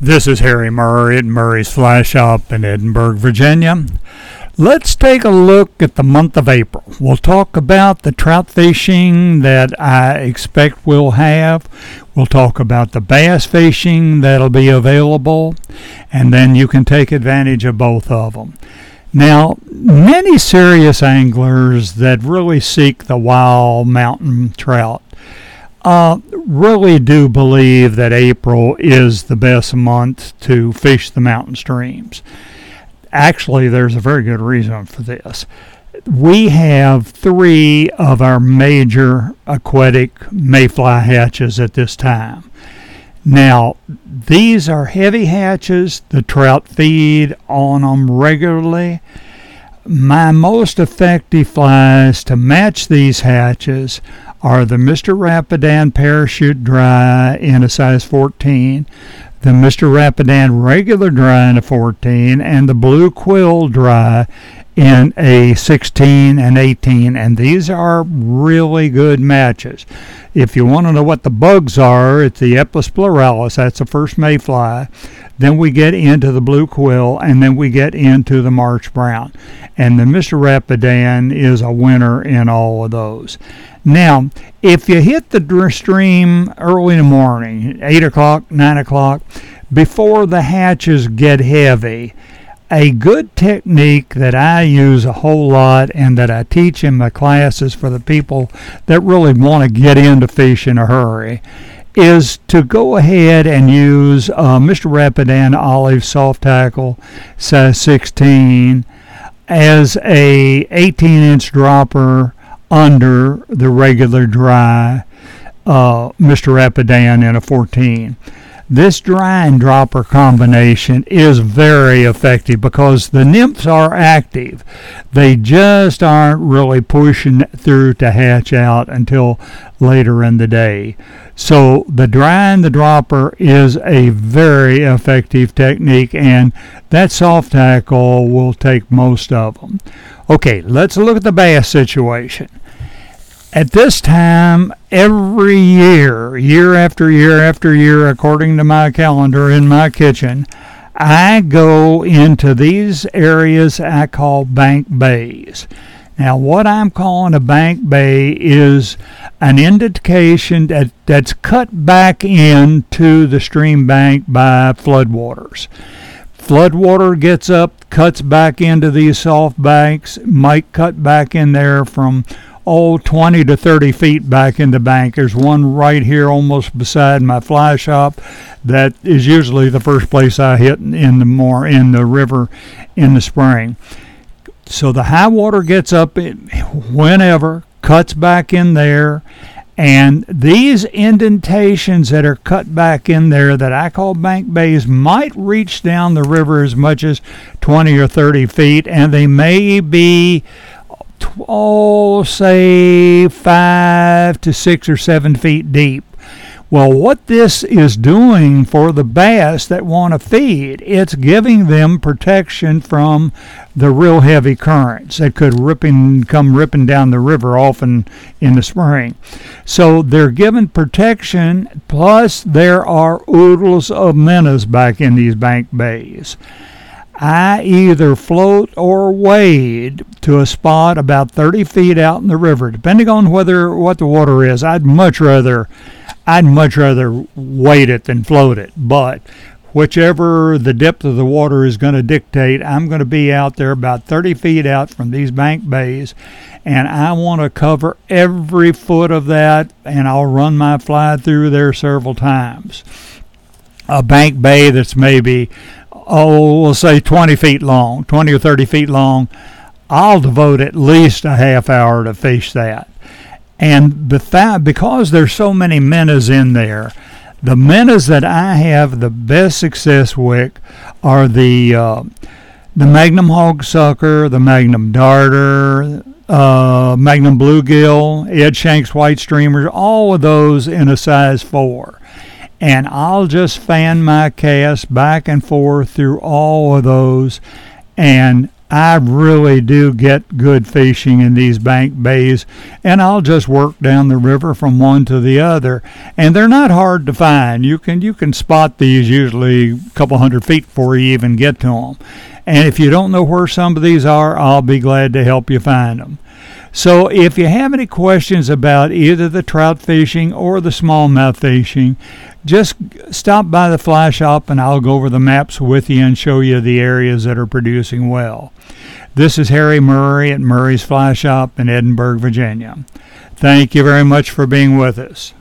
This is Harry Murray at Murray's Fly Shop in Edinburg, Virginia. Let's take a look at the month of April. We'll talk about the trout fishing that I expect we'll have. We'll talk about the bass fishing that'll be available, and then you can take advantage of both of them. Now, many serious anglers that really seek the wild mountain trout uh, really do believe that April is the best month to fish the mountain streams. Actually, there's a very good reason for this. We have three of our major aquatic mayfly hatches at this time. Now, these are heavy hatches. The trout feed on them regularly. My most effective flies to match these hatches are the Mr. Rapidan Parachute Dry in a size 14, the Mr. Rapidan Regular Dry in a 14, and the Blue Quill Dry in a 16 and 18, and these are really good matches. If you want to know what the bugs are, it's the Epeorus pleuralis, that's the first mayfly. Then we get into the blue quill, and then we get into the March brown. And the Mr. Rapidan is a winner in all of those. Now, if you hit the stream early in the morning, 8 o'clock, 9 o'clock, before the hatches get heavy, a good technique that I use a whole lot and that I teach in my classes for the people that really want to get into fish in a hurry is to go ahead and use uh, Mr. Rapidan Olive Soft Tackle size 16 as a 18 inch dropper under the regular dry uh, Mr. Rapidan in a 14. This dry and dropper combination is very effective because the nymphs are active. They just aren't really pushing through to hatch out until later in the day. So the dry and the dropper is a very effective technique and that soft tackle will take most of them. Okay, let's look at the bass situation. At this time, every year, year after year after year, according to my calendar in my kitchen, I go into these areas I call bank bays. Now, what I'm calling a bank bay is an indication that, that's cut back into the stream bank by floodwaters. Floodwater gets up, cuts back into these soft banks, might cut back in there from oh, 20 to 30 feet back in the bank. There's one right here almost beside my fly shop that is usually the first place I hit in the more in the river in the spring. So the high water gets up whenever, cuts back in there, and these indentations that are cut back in there that I call bank bays might reach down the river as much as 20 or 30 feet, and they may be oh, say five to six or seven feet deep. Well, what this is doing for the bass that want to feed, it's giving them protection from the real heavy currents that could ripping come ripping down the river often in the spring. So they're given protection, plus there are oodles of minnows back in these bank bays. I either float or wade to a spot about 30 feet out in the river, depending on whether what the water is. I'd much rather, I'd much rather wade it than float it. But whichever the depth of the water is going to dictate, I'm going to be out there about 30 feet out from these bank bays, and I want to cover every foot of that, and I'll run my fly through there several times. A bank bay that's maybe oh, we'll say 20 feet long, 20 or 30 feet long, I'll devote at least a half hour to fish that. And because there's so many minnows in there, the minnows that I have the best success with are the uh, the Magnum hog sucker, the Magnum darter, uh, Magnum bluegill, Ed Shenk's white streamers, all of those in a size four and I'll just fan my cast back and forth through all of those and I really do get good fishing in these bank bays, and I'll just work down the river from one to the other. And they're not hard to find. You can you can spot these usually a couple hundred feet before you even get to them. And if you don't know where some of these are, I'll be glad to help you find them. So if you have any questions about either the trout fishing or the smallmouth fishing, just stop by the fly shop and I'll go over the maps with you and show you the areas that are producing well. This is Harry Murray at Murray's Fly Shop in Edinburg, Virginia. Thank you very much for being with us.